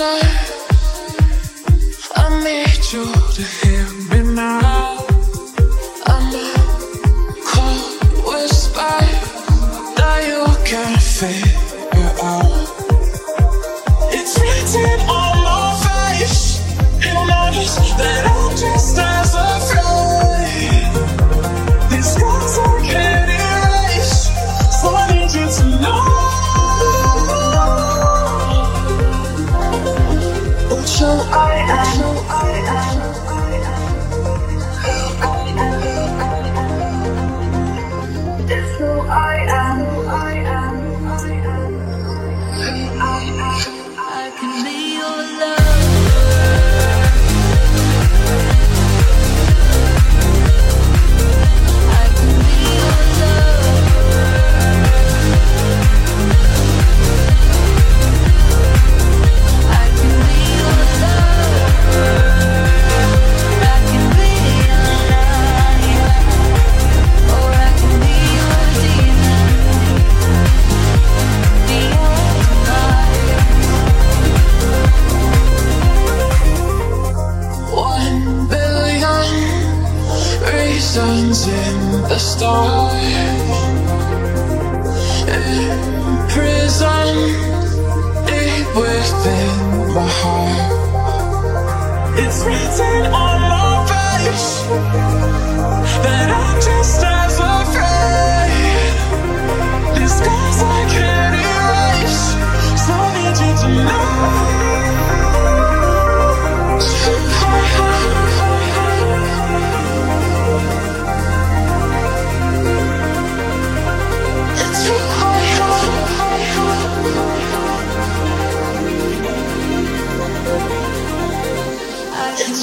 I need you to hear me now. I'm a cold whisper that you can't figure out. It's written on my face. That I'm reasons in the stars. In prison, deep within my heart. It's written on my face that I'm just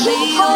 没有。